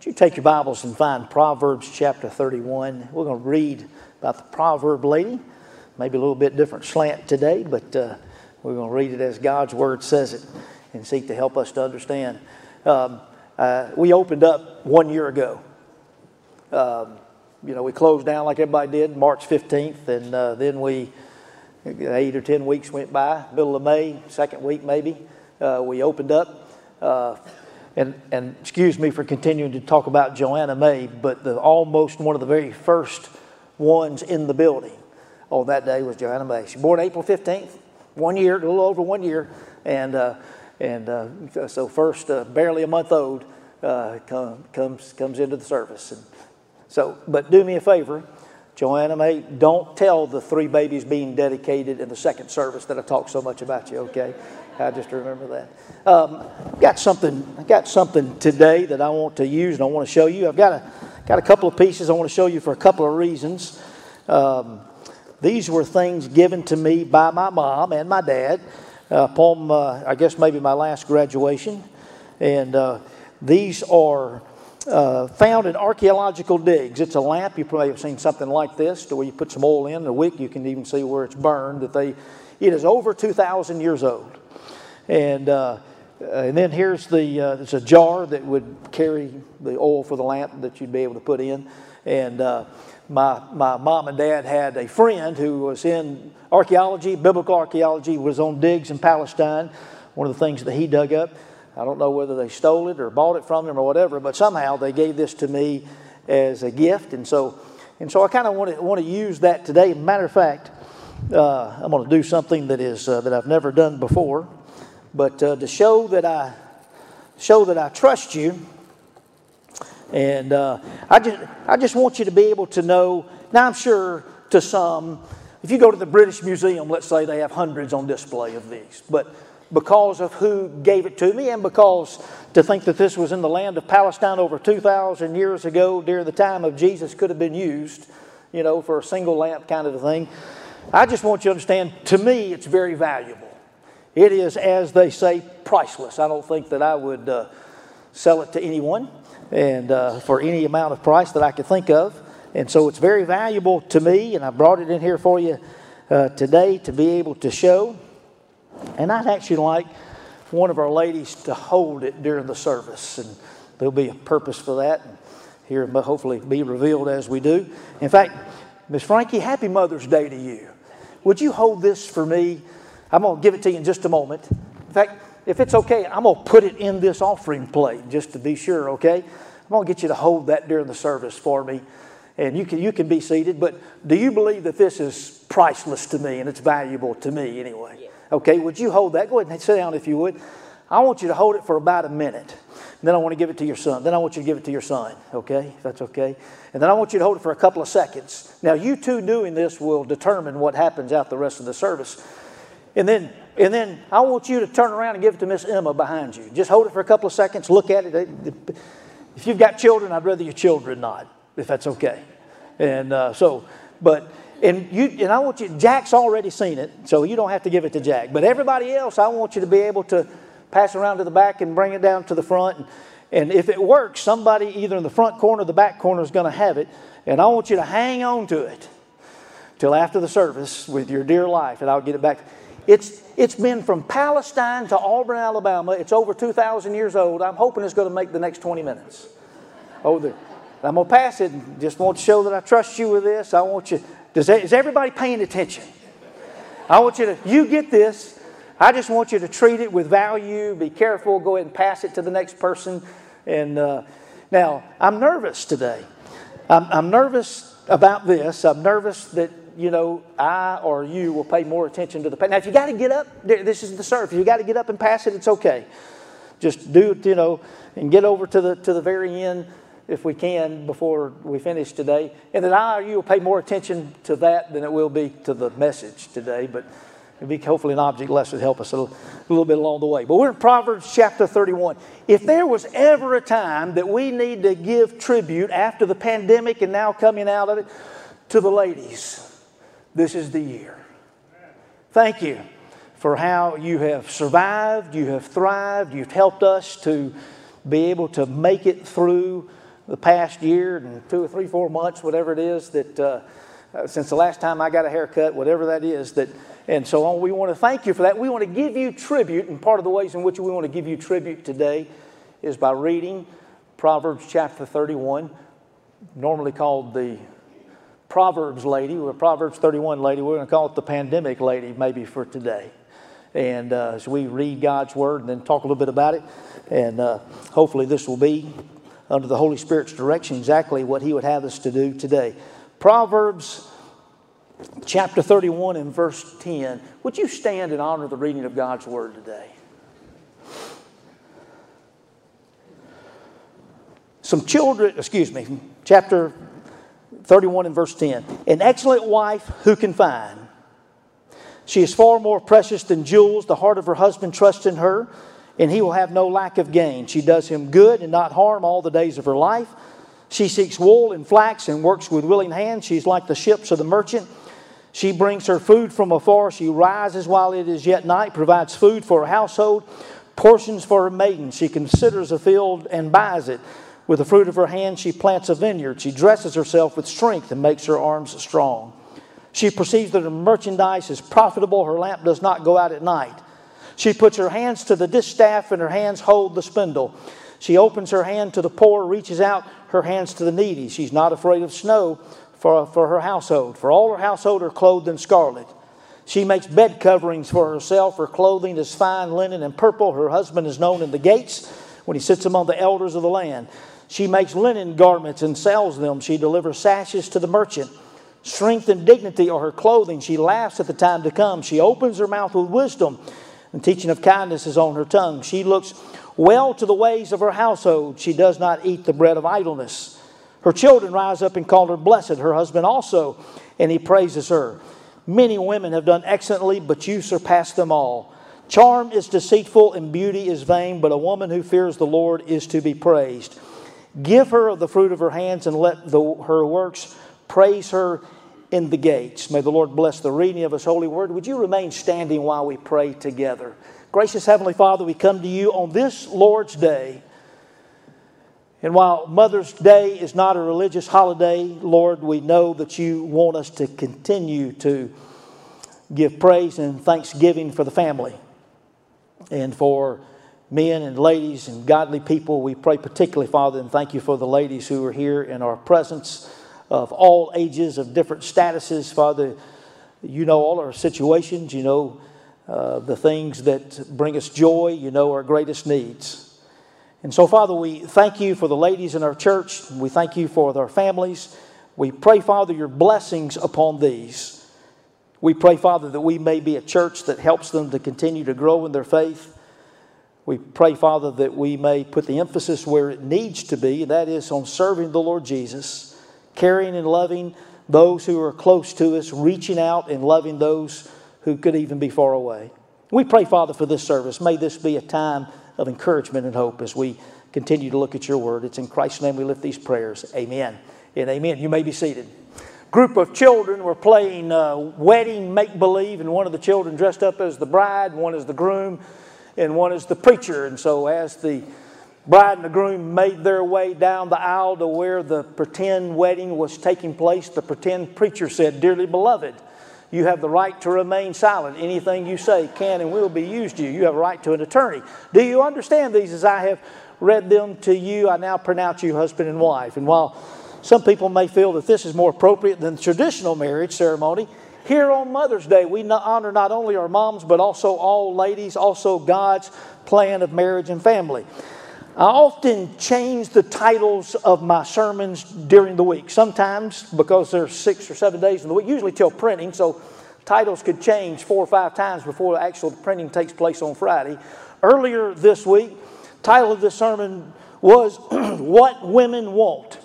Would you take your Bibles and find Proverbs chapter 31? We're going to read about the proverb lady. Maybe a little bit different slant today, but uh, we're going to read it as God's Word says it and seek to help us to understand. Um, uh, we opened up one year ago. Um, you know, we closed down like everybody did March 15th, and uh, then we, eight or 10 weeks went by, middle of May, second week maybe, uh, we opened up. And, and excuse me for continuing to talk about Joanna May, but the, almost one of the very first ones in the building on that day was Joanna May. She was born April 15th, one year, a little over one year, and, uh, and uh, so first, uh, barely a month old, uh, come, comes, comes into the service. And so, but do me a favor, Joanna May, don't tell the three babies being dedicated in the second service that I talked so much about you, okay? I just remember that. Um, got something. I got something today that I want to use and I want to show you. I've got a got a couple of pieces I want to show you for a couple of reasons. Um, these were things given to me by my mom and my dad uh, upon, uh, I guess, maybe my last graduation, and uh, these are. Uh, found in archaeological digs. It's a lamp. You probably have seen something like this, to where you put some oil in the wick. You can even see where it's burned. That they, it is over 2,000 years old. And, uh, and then here's the, uh, it's a jar that would carry the oil for the lamp that you'd be able to put in. And uh, my, my mom and dad had a friend who was in archaeology, biblical archaeology, was on digs in Palestine. One of the things that he dug up, I don't know whether they stole it or bought it from him or whatever, but somehow they gave this to me as a gift. And so, and so I kind of want to, want to use that today. Matter of fact, uh, I'm going to do something that, is, uh, that I've never done before. But uh, to show that I show that I trust you, and uh, I just I just want you to be able to know. Now I'm sure to some, if you go to the British Museum, let's say they have hundreds on display of these, but because of who gave it to me and because to think that this was in the land of Palestine over 2,000 years ago during the time of Jesus could have been used, you know, for a single lamp kind of a thing. I just want you to understand, to me, it's very valuable. It is, as they say, priceless. I don't think that I would uh, sell it to anyone and uh, for any amount of price that I could think of. And so it's very valuable to me, and I brought it in here for you uh, today to be able to show. And I'd actually like one of our ladies to hold it during the service, and there'll be a purpose for that. And here, but hopefully, be revealed as we do. In fact, Miss Frankie, happy Mother's Day to you. Would you hold this for me? I'm going to give it to you in just a moment. In fact, if it's okay, I'm going to put it in this offering plate just to be sure, okay? I'm going to get you to hold that during the service for me. And you can, you can be seated, but do you believe that this is priceless to me and it's valuable to me anyway? Okay, would you hold that? Go ahead and sit down if you would. I want you to hold it for about a minute. Then I want to give it to your son. Then I want you to give it to your son, okay? If that's okay. And then I want you to hold it for a couple of seconds. Now, you two doing this will determine what happens out the rest of the service. And then, and then I want you to turn around and give it to Miss Emma behind you. Just hold it for a couple of seconds, look at it. If you've got children, I'd rather your children not, if that's okay. And uh, so, but, and you, and I want you, Jack's already seen it, so you don't have to give it to Jack. But everybody else, I want you to be able to pass around to the back and bring it down to the front. And, and if it works, somebody either in the front corner or the back corner is going to have it. And I want you to hang on to it till after the service with your dear life, and I'll get it back. It's, it's been from Palestine to Auburn, Alabama. It's over 2,000 years old. I'm hoping it's going to make the next 20 minutes. Oh, there. I'm going to pass it. Just want to show that I trust you with this. I want you. Does, is everybody paying attention? I want you to, you get this. I just want you to treat it with value. Be careful. Go ahead and pass it to the next person. And uh, now, I'm nervous today. I'm, I'm nervous about this. I'm nervous that you know, I or you will pay more attention to the. Now, if you got to get up, this is the serve. If you got to get up and pass it, it's okay. Just do it, you know, and get over to the to the very end if we can before we finish today. And then I or you will pay more attention to that than it will be to the message today. But it'll be hopefully an object lesson to help us a little, a little bit along the way. But we're in Proverbs chapter 31. If there was ever a time that we need to give tribute after the pandemic and now coming out of it to the ladies, this is the year. Thank you for how you have survived, you have thrived, you've helped us to be able to make it through the past year and two or three, four months, whatever it is, that uh, uh, since the last time I got a haircut, whatever that is, that and so on. We want to thank you for that. We want to give you tribute, and part of the ways in which we want to give you tribute today is by reading Proverbs chapter 31, normally called the Proverbs lady, or Proverbs 31 lady. We're going to call it the pandemic lady, maybe for today. And uh, as we read God's word and then talk a little bit about it, and uh, hopefully this will be under the Holy Spirit's direction exactly what He would have us to do today. Proverbs chapter 31 and verse 10. Would you stand and honor the reading of God's word today? Some children, excuse me, chapter 31 and verse 10. An excellent wife who can find? She is far more precious than jewels. The heart of her husband trusts in her, and he will have no lack of gain. She does him good and not harm all the days of her life. She seeks wool and flax and works with willing hands. She's like the ships of the merchant. She brings her food from afar. She rises while it is yet night, provides food for her household, portions for her maidens. She considers a field and buys it. With the fruit of her hand, she plants a vineyard. She dresses herself with strength and makes her arms strong. She perceives that her merchandise is profitable. Her lamp does not go out at night. She puts her hands to the distaff, and her hands hold the spindle. She opens her hand to the poor, reaches out her hands to the needy. She's not afraid of snow for, for her household, for all her household are clothed in scarlet. She makes bed coverings for herself. Her clothing is fine linen and purple. Her husband is known in the gates when he sits among the elders of the land. She makes linen garments and sells them. She delivers sashes to the merchant. Strength and dignity are her clothing. She laughs at the time to come. She opens her mouth with wisdom, and teaching of kindness is on her tongue. She looks well to the ways of her household. She does not eat the bread of idleness. Her children rise up and call her blessed, her husband also, and he praises her. Many women have done excellently, but you surpass them all. Charm is deceitful and beauty is vain, but a woman who fears the Lord is to be praised. Give her of the fruit of her hands and let the, her works praise her in the gates. May the Lord bless the reading of His holy word. Would you remain standing while we pray together? Gracious Heavenly Father, we come to you on this Lord's Day. And while Mother's Day is not a religious holiday, Lord, we know that you want us to continue to give praise and thanksgiving for the family and for men and ladies and godly people. We pray particularly, Father, and thank you for the ladies who are here in our presence of all ages, of different statuses. Father, you know all our situations, you know uh, the things that bring us joy, you know our greatest needs. And so, Father, we thank you for the ladies in our church. We thank you for their families. We pray, Father, your blessings upon these. We pray, Father, that we may be a church that helps them to continue to grow in their faith. We pray, Father, that we may put the emphasis where it needs to be, and that is on serving the Lord Jesus, caring and loving those who are close to us, reaching out and loving those who could even be far away. We pray, Father, for this service. May this be a time of encouragement and hope as we continue to look at your word. It's in Christ's name we lift these prayers. Amen and amen. You may be seated. Group of children were playing uh, wedding make believe, and one of the children dressed up as the bride, one as the groom, and one as the preacher. And so, as the bride and the groom made their way down the aisle to where the pretend wedding was taking place, the pretend preacher said, Dearly beloved, you have the right to remain silent. Anything you say can and will be used to you. You have a right to an attorney. Do you understand these as I have read them to you? I now pronounce you husband and wife. And while some people may feel that this is more appropriate than the traditional marriage ceremony, here on Mother's Day, we honor not only our moms, but also all ladies, also God's plan of marriage and family. I often change the titles of my sermons during the week. Sometimes because there's six or seven days in the week, usually till printing, so titles could change four or five times before the actual printing takes place on Friday. Earlier this week, title of this sermon was What Women Want.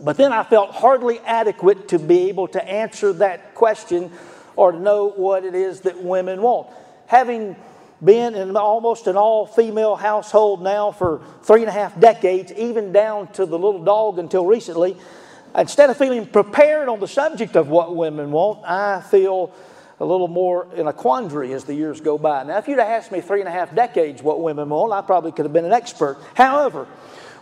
But then I felt hardly adequate to be able to answer that question or to know what it is that women want. Having been in almost an all female household now for three and a half decades, even down to the little dog until recently. Instead of feeling prepared on the subject of what women want, I feel a little more in a quandary as the years go by. Now, if you'd asked me three and a half decades what women want, I probably could have been an expert. However,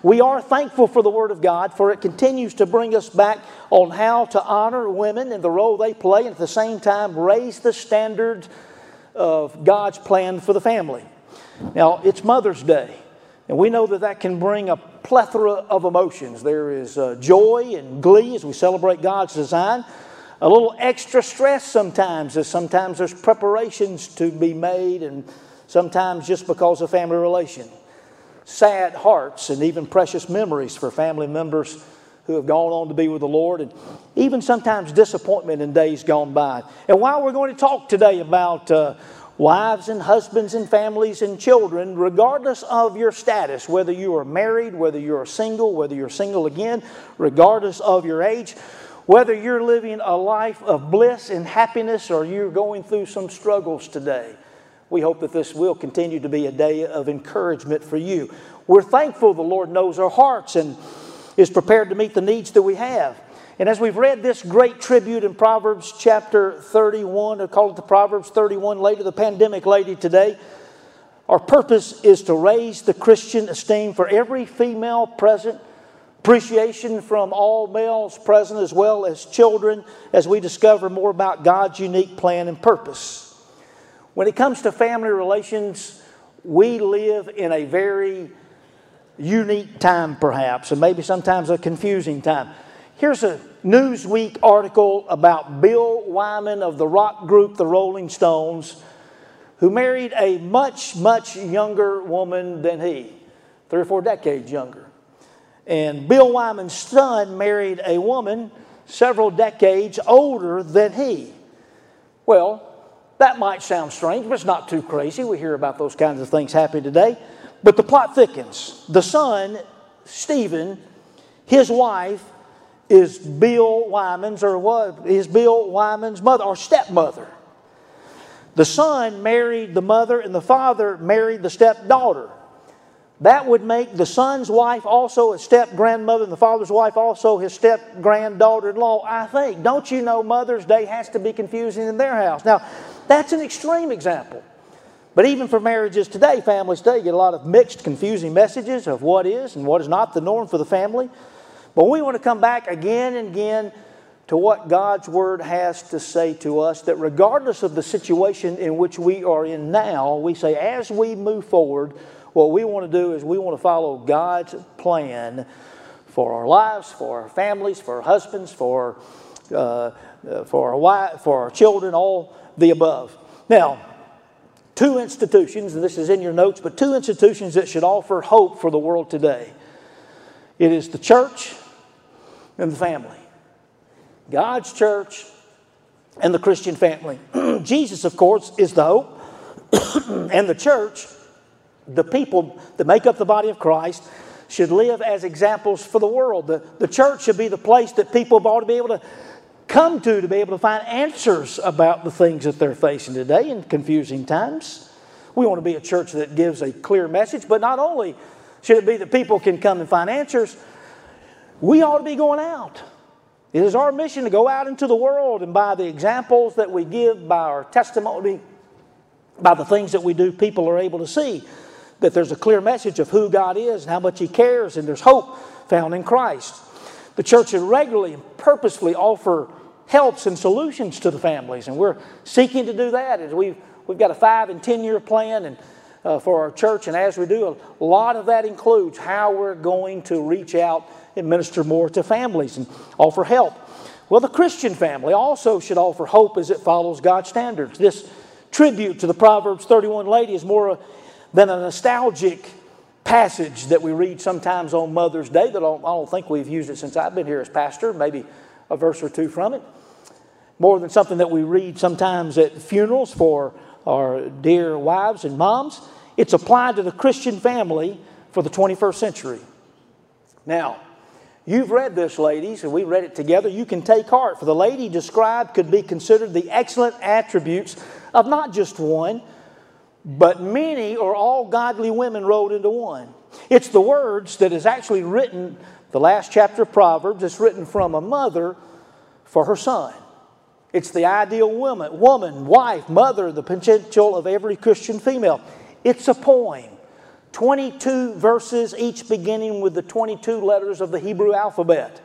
We are thankful for the Word of God, for it continues to bring us back on how to honor women and the role they play, and at the same time raise the standard of God's plan for the family. Now, it's Mother's Day, and we know that that can bring a plethora of emotions. There is uh, joy and glee as we celebrate God's design. A little extra stress sometimes, as sometimes there's preparations to be made, and sometimes just because of family relation. Sad hearts and even precious memories for family members who have gone on to be with the Lord, and even sometimes disappointment in days gone by. And while we're going to talk today about uh, wives and husbands and families and children, regardless of your status, whether you are married, whether you're single, whether you're single again, regardless of your age, whether you're living a life of bliss and happiness or you're going through some struggles today, we hope that this will continue to be a day of encouragement for you. We're thankful the Lord knows our hearts and is prepared to meet the needs that we have. And as we've read this great tribute in Proverbs chapter 31, I call it the Proverbs 31 lady, the pandemic lady today, our purpose is to raise the Christian esteem for every female present, appreciation from all males present, as well as children, as we discover more about God's unique plan and purpose. When it comes to family relations, we live in a very unique time, perhaps, and maybe sometimes a confusing time. Here's a Newsweek article about Bill Wyman of the rock group the Rolling Stones, who married a much, much younger woman than he, three or four decades younger. And Bill Wyman's son married a woman several decades older than he. Well, that might sound strange, but it's not too crazy. We hear about those kinds of things happening today. But the plot thickens. The son, Stephen, his wife, is Bill Wyman's or what is Bill Wyman's mother or stepmother. The son married the mother and the father married the stepdaughter. That would make the son's wife also a step grandmother and the father's wife also his step granddaughter in law, I think. Don't you know Mother's Day has to be confusing in their house? Now, that's an extreme example. But even for marriages today, families today get a lot of mixed, confusing messages of what is and what is not the norm for the family. But we want to come back again and again to what God's Word has to say to us that regardless of the situation in which we are in now, we say as we move forward, what we want to do is we want to follow God's plan for our lives, for our families, for our husbands, for, uh, for, our wife, for our children, all the above. Now, two institutions, and this is in your notes, but two institutions that should offer hope for the world today. It is the church and the family. God's church and the Christian family. Jesus, of course, is the hope, and the church, the people that make up the body of Christ, should live as examples for the world. The, the church should be the place that people ought to be able to come to to be able to find answers about the things that they're facing today in confusing times. We want to be a church that gives a clear message, but not only should it be that people can come and find answers, we ought to be going out. It is our mission to go out into the world and by the examples that we give, by our testimony, by the things that we do, people are able to see that there's a clear message of who God is and how much He cares, and there's hope found in Christ. The church should regularly and purposefully offer helps and solutions to the families, and we're seeking to do that. As we've, we've got a five and ten year plan and, uh, for our church, and as we do, a lot of that includes how we're going to reach out and minister more to families and offer help. Well, the Christian family also should offer hope as it follows God's standards. This tribute to the Proverbs 31 lady is more than a nostalgic passage that we read sometimes on Mother's Day that I don't, I don't think we've used it since I've been here as pastor, maybe a verse or two from it. More than something that we read sometimes at funerals for our dear wives and moms. It's applied to the Christian family for the 21st century. Now, You've read this, ladies, and we read it together. You can take heart, for the lady described could be considered the excellent attributes of not just one, but many or all godly women rolled into one. It's the words that is actually written, the last chapter of Proverbs, it's written from a mother for her son. It's the ideal woman, woman, wife, mother, the potential of every Christian female. It's a poem 22 verses, each beginning with the 22 letters of the Hebrew alphabet.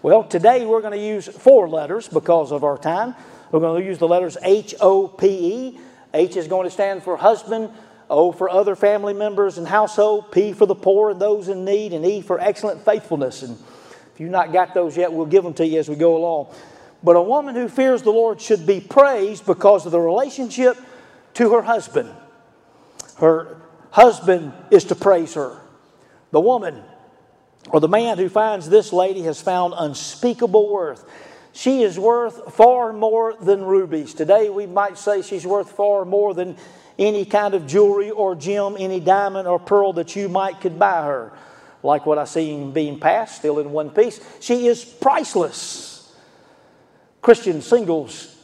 Well, today we're going to use four letters because of our time. We're going to use the letters H O P E. H is going to stand for husband, O for other family members and household, P for the poor and those in need, and E for excellent faithfulness. And if you've not got those yet, we'll give them to you as we go along. But a woman who fears the Lord should be praised because of the relationship to her husband. Her husband is to praise her. The woman or the man who finds this lady has found unspeakable worth. She is worth far more than rubies. Today we might say she's worth far more than any kind of jewelry or gem, any diamond or pearl that you might could buy her. Like what I see being passed, still in one piece. She is priceless. Christian singles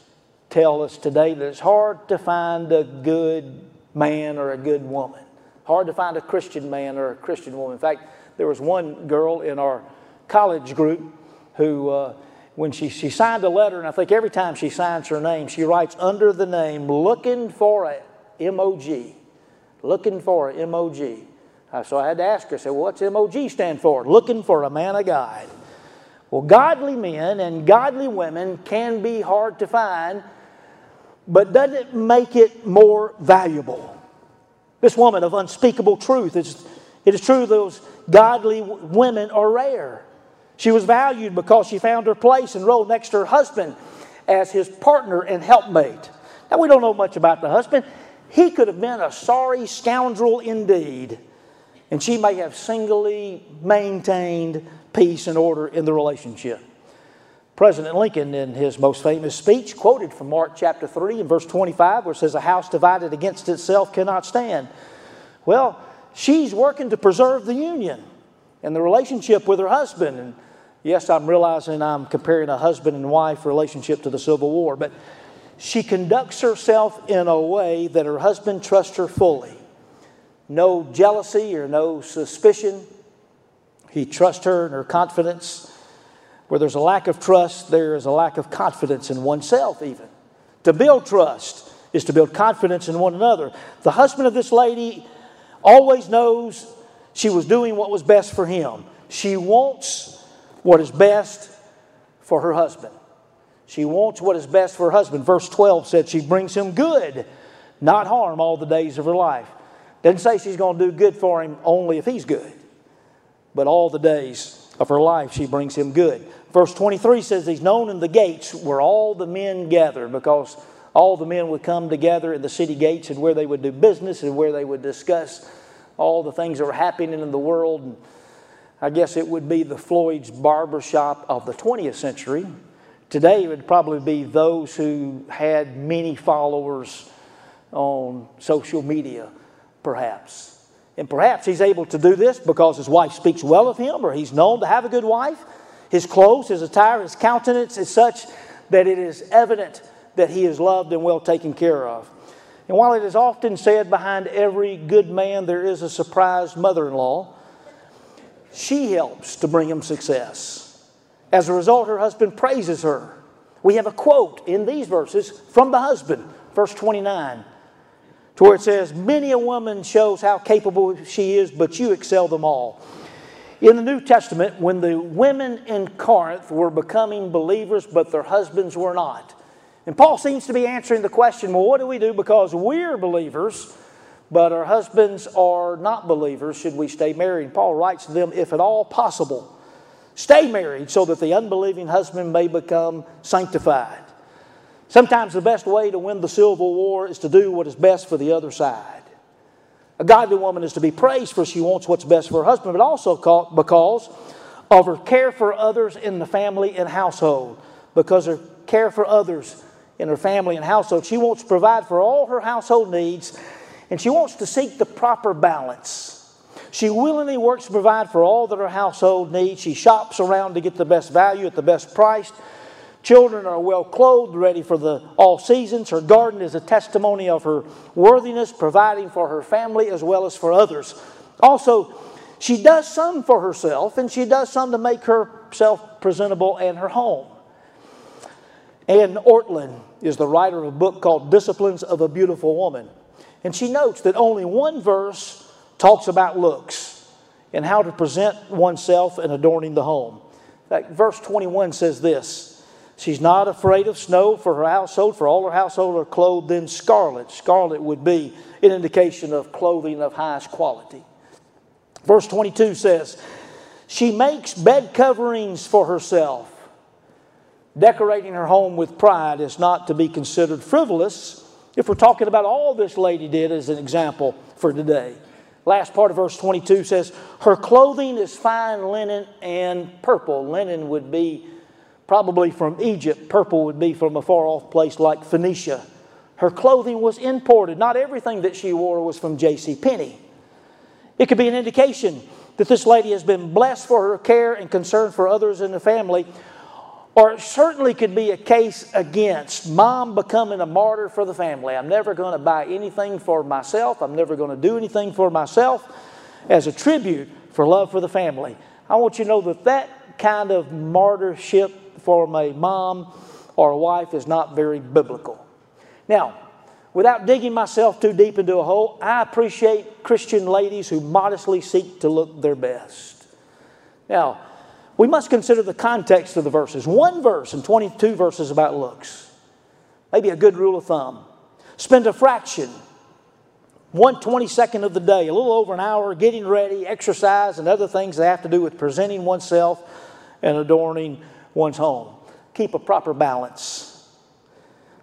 tell us today that it's hard to find a good man or a good woman. Hard to find a Christian man or a Christian woman. In fact, there was one girl in our college group who, uh, when she, she signed a letter, and I think every time she signs her name, she writes under the name, looking for a M-O-G. Looking for a M-O-G. Uh, so I had to ask her, I said, well, what's M-O-G stand for? Looking for a man of God. Well, godly men and godly women can be hard to find, but doesn't it make it more valuable? This woman of unspeakable truth. It is true those godly women are rare. She was valued because she found her place and role next to her husband as his partner and helpmate. Now, we don't know much about the husband. He could have been a sorry scoundrel indeed, and she may have singly maintained peace and order in the relationship. President Lincoln, in his most famous speech, quoted from Mark chapter 3 and verse 25, where it says, A house divided against itself cannot stand. Well, she's working to preserve the union and the relationship with her husband. And yes, I'm realizing I'm comparing a husband and wife relationship to the Civil War, but she conducts herself in a way that her husband trusts her fully. No jealousy or no suspicion. He trusts her and her confidence. Where there's a lack of trust, there is a lack of confidence in oneself, even. To build trust is to build confidence in one another. The husband of this lady always knows she was doing what was best for him. She wants what is best for her husband. She wants what is best for her husband. Verse 12 said she brings him good, not harm, all the days of her life. Doesn't say she's going to do good for him only if he's good, but all the days of her life she brings him good. Verse 23 says he's known in the gates where all the men gather because all the men would come together in the city gates and where they would do business and where they would discuss all the things that were happening in the world. I guess it would be the Floyd's barber shop of the 20th century. Today it would probably be those who had many followers on social media, perhaps. And perhaps he's able to do this because his wife speaks well of him or he's known to have a good wife. His clothes, his attire, his countenance is such that it is evident that he is loved and well taken care of. And while it is often said behind every good man there is a surprised mother in law, she helps to bring him success. As a result, her husband praises her. We have a quote in these verses from the husband, verse 29, to where it says, Many a woman shows how capable she is, but you excel them all. In the New Testament, when the women in Corinth were becoming believers, but their husbands were not. And Paul seems to be answering the question well, what do we do because we're believers, but our husbands are not believers? Should we stay married? Paul writes to them, if at all possible, stay married so that the unbelieving husband may become sanctified. Sometimes the best way to win the Civil War is to do what is best for the other side. A godly woman is to be praised for she wants what's best for her husband, but also because of her care for others in the family and household. Because her care for others in her family and household, she wants to provide for all her household needs, and she wants to seek the proper balance. She willingly works to provide for all that her household needs. She shops around to get the best value at the best price. Children are well clothed, ready for the all seasons. Her garden is a testimony of her worthiness, providing for her family as well as for others. Also, she does some for herself, and she does some to make herself presentable and her home. Anne Ortlund is the writer of a book called Disciplines of a Beautiful Woman. And she notes that only one verse talks about looks and how to present oneself and adorning the home. In fact, verse 21 says this She's not afraid of snow for her household, for all her household are clothed in scarlet. Scarlet would be an indication of clothing of highest quality. Verse 22 says, She makes bed coverings for herself. Decorating her home with pride is not to be considered frivolous if we're talking about all this lady did as an example for today. Last part of verse 22 says, Her clothing is fine linen and purple. Linen would be probably from Egypt, purple would be from a far off place like Phoenicia. Her clothing was imported. Not everything that she wore was from J.C. Penney. It could be an indication that this lady has been blessed for her care and concern for others in the family, or it certainly could be a case against mom becoming a martyr for the family. I'm never going to buy anything for myself. I'm never going to do anything for myself as a tribute for love for the family. I want you to know that that kind of martyrship for a mom or a wife is not very biblical. Now, without digging myself too deep into a hole, I appreciate Christian ladies who modestly seek to look their best. Now, we must consider the context of the verses. One verse and 22 verses about looks. Maybe a good rule of thumb. Spend a fraction, one 22nd of the day, a little over an hour getting ready, exercise, and other things that have to do with presenting oneself and adorning one's home. Keep a proper balance.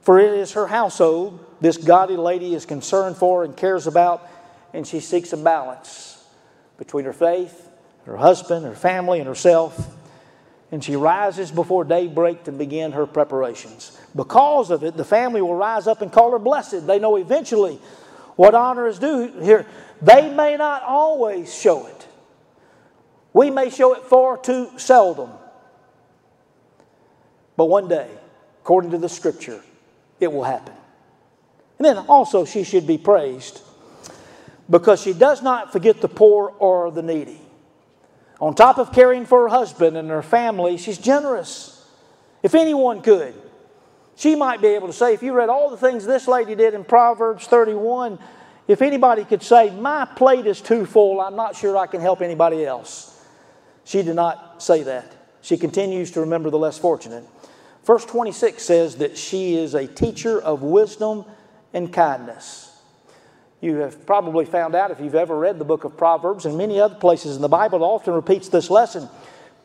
For it is her household this godly lady is concerned for and cares about, and she seeks a balance between her faith her husband, her family, and herself. And she rises before daybreak to begin her preparations. Because of it, the family will rise up and call her blessed. They know eventually what honor is due here. They may not always show it. We may show it far too seldom. But one day, according to the scripture, it will happen. And then also, she should be praised because she does not forget the poor or the needy. On top of caring for her husband and her family, she's generous. If anyone could, she might be able to say, if you read all the things this lady did in Proverbs 31, if anybody could say, My plate is too full, I'm not sure I can help anybody else. She did not say that. She continues to remember the less fortunate. Verse 26 says that she is a teacher of wisdom and kindness. You have probably found out if you've ever read the book of Proverbs and many other places in the Bible, it often repeats this lesson.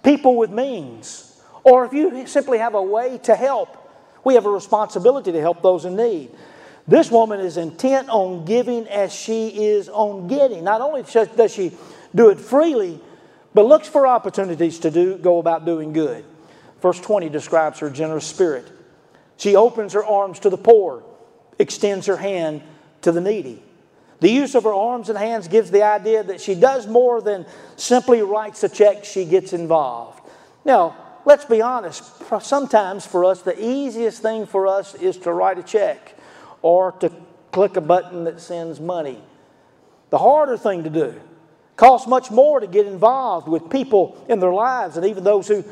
People with means, or if you simply have a way to help, we have a responsibility to help those in need. This woman is intent on giving as she is on getting. Not only does she do it freely, but looks for opportunities to do, go about doing good. Verse 20 describes her generous spirit. She opens her arms to the poor, extends her hand to the needy. The use of her arms and hands gives the idea that she does more than simply writes a check, she gets involved. Now, let's be honest, sometimes for us, the easiest thing for us is to write a check or to click a button that sends money. The harder thing to do costs much more to get involved with people in their lives and even those who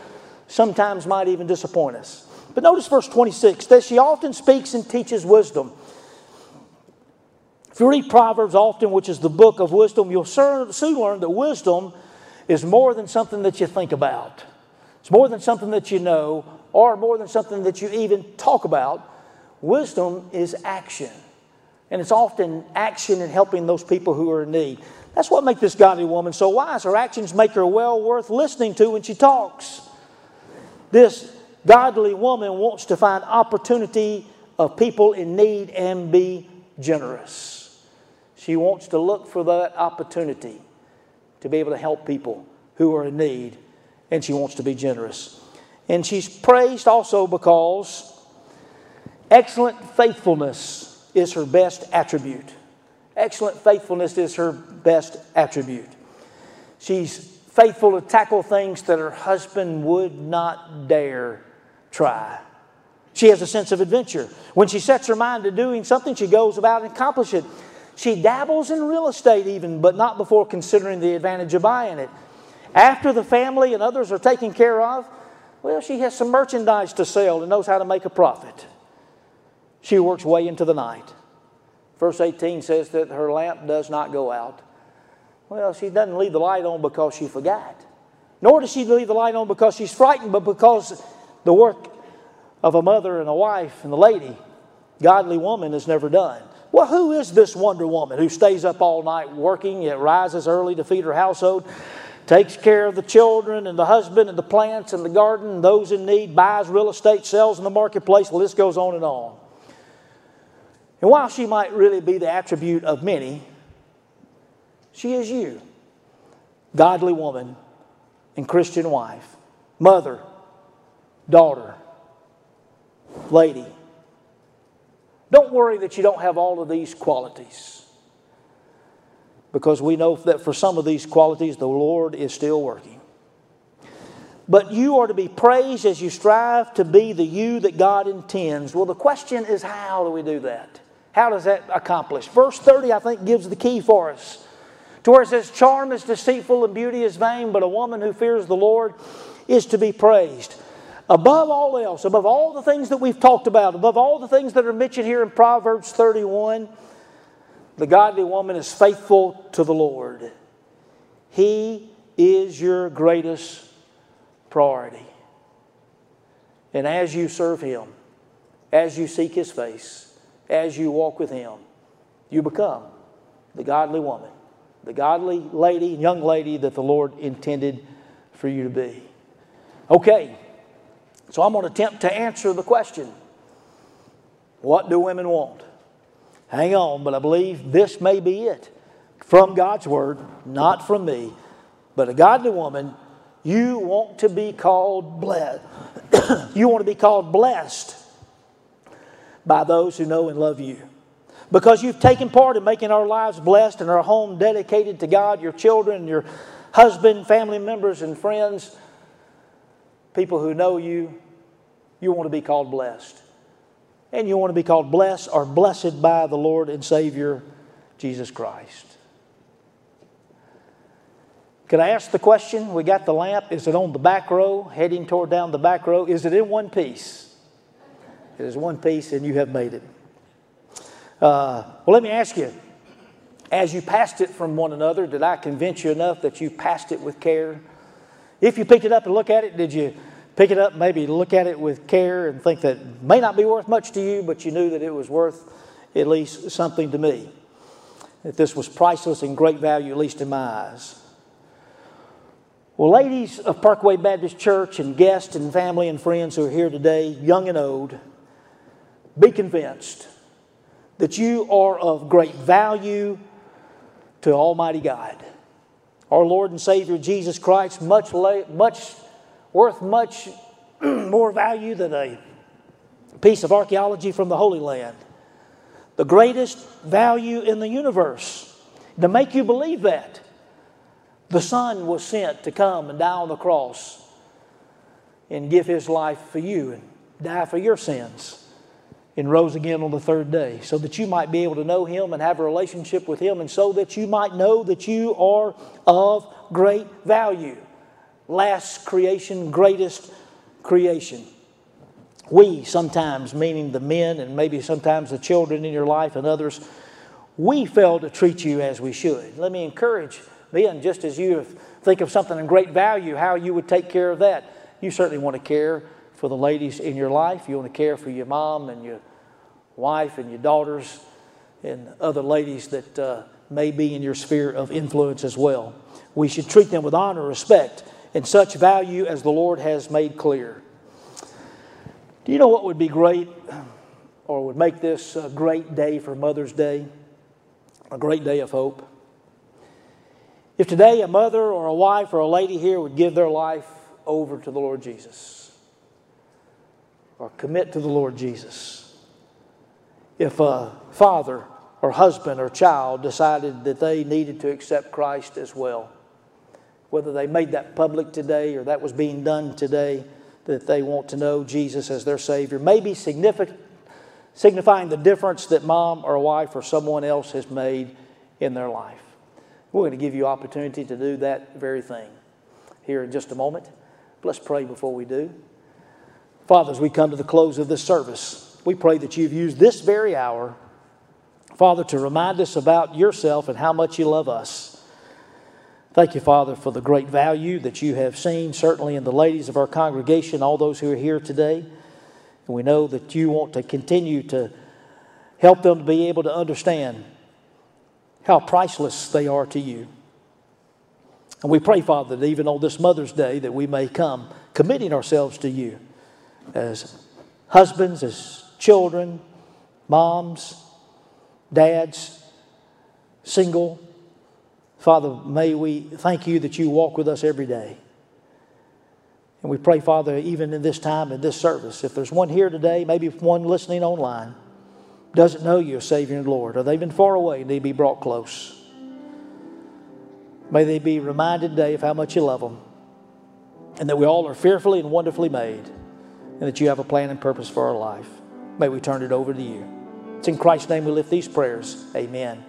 sometimes might even disappoint us. But notice verse 26 that she often speaks and teaches wisdom. If you read Proverbs often, which is the book of wisdom, you'll soon learn that wisdom is more than something that you think about. It's more than something that you know, or more than something that you even talk about. Wisdom is action. And it's often action in helping those people who are in need. That's what makes this godly woman so wise. Her actions make her well worth listening to when she talks. This godly woman wants to find opportunity of people in need and be generous. She wants to look for that opportunity to be able to help people who are in need, and she wants to be generous. And she's praised also because excellent faithfulness is her best attribute. Excellent faithfulness is her best attribute. She's faithful to tackle things that her husband would not dare try. She has a sense of adventure. When she sets her mind to doing something, she goes about and accomplishes it. She dabbles in real estate even, but not before considering the advantage of buying it. After the family and others are taken care of, well, she has some merchandise to sell and knows how to make a profit. She works way into the night. Verse 18 says that her lamp does not go out. Well, she doesn't leave the light on because she forgot. Nor does she leave the light on because she's frightened, but because the work of a mother and a wife and a lady, godly woman, is never done. Well, who is this Wonder Woman who stays up all night working, yet rises early to feed her household, takes care of the children and the husband and the plants and the garden and those in need, buys real estate, sells in the marketplace? The list goes on and on. And while she might really be the attribute of many, she is you, godly woman and Christian wife, mother, daughter, lady. Don't worry that you don't have all of these qualities because we know that for some of these qualities the Lord is still working. But you are to be praised as you strive to be the you that God intends. Well, the question is how do we do that? How does that accomplish? Verse 30, I think, gives the key for us. To where it says, Charm is deceitful and beauty is vain, but a woman who fears the Lord is to be praised. Above all else, above all the things that we've talked about, above all the things that are mentioned here in Proverbs 31, the godly woman is faithful to the Lord. He is your greatest priority. And as you serve Him, as you seek His face, as you walk with Him, you become the godly woman, the godly lady, young lady that the Lord intended for you to be. Okay. So I'm going to attempt to answer the question what do women want? Hang on, but I believe this may be it from God's Word, not from me. But a godly woman, you want to be called blessed. you want to be called blessed by those who know and love you. Because you've taken part in making our lives blessed and our home dedicated to God, your children, your husband, family members, and friends, people who know you, you want to be called blessed. And you want to be called blessed or blessed by the Lord and Savior Jesus Christ. Can I ask the question? We got the lamp. Is it on the back row, heading toward down the back row? Is it in one piece? It is one piece, and you have made it. Uh, well, let me ask you as you passed it from one another, did I convince you enough that you passed it with care? If you picked it up and look at it, did you pick it up, maybe look at it with care and think that may not be worth much to you, but you knew that it was worth at least something to me. That this was priceless and great value, at least in my eyes. Well, ladies of Parkway Baptist Church and guests and family and friends who are here today, young and old, be convinced that you are of great value to Almighty God. Our Lord and Savior Jesus Christ, much, much worth much more value than a piece of archaeology from the Holy Land. The greatest value in the universe. To make you believe that, the Son was sent to come and die on the cross and give his life for you and die for your sins and rose again on the third day so that you might be able to know him and have a relationship with him and so that you might know that you are of great value last creation, greatest creation. We sometimes, meaning the men and maybe sometimes the children in your life and others, we fail to treat you as we should. Let me encourage men, just as you think of something of great value, how you would take care of that. You certainly want to care for the ladies in your life. You want to care for your mom and your wife and your daughters and other ladies that uh, may be in your sphere of influence as well. We should treat them with honor, and respect, and such value as the Lord has made clear. Do you know what would be great or would make this a great day for Mother's Day? A great day of hope. If today a mother or a wife or a lady here would give their life over to the Lord Jesus or commit to the Lord Jesus. If a father or husband or child decided that they needed to accept Christ as well whether they made that public today or that was being done today, that they want to know Jesus as their Savior, maybe signifying the difference that mom or wife or someone else has made in their life. We're going to give you opportunity to do that very thing here in just a moment. let's pray before we do. Father, as we come to the close of this service, we pray that you've used this very hour, Father, to remind us about yourself and how much you love us. Thank you, Father, for the great value that you have seen, certainly in the ladies of our congregation, all those who are here today. And we know that you want to continue to help them to be able to understand how priceless they are to you. And we pray, Father, that even on this Mother's Day that we may come committing ourselves to you as husbands, as children, moms, dads, single, Father, may we thank you that you walk with us every day. And we pray, Father, even in this time, in this service, if there's one here today, maybe one listening online, doesn't know you as Savior and Lord, or they've been far away and need to be brought close. May they be reminded today of how much you love them and that we all are fearfully and wonderfully made and that you have a plan and purpose for our life. May we turn it over to you. It's in Christ's name we lift these prayers. Amen.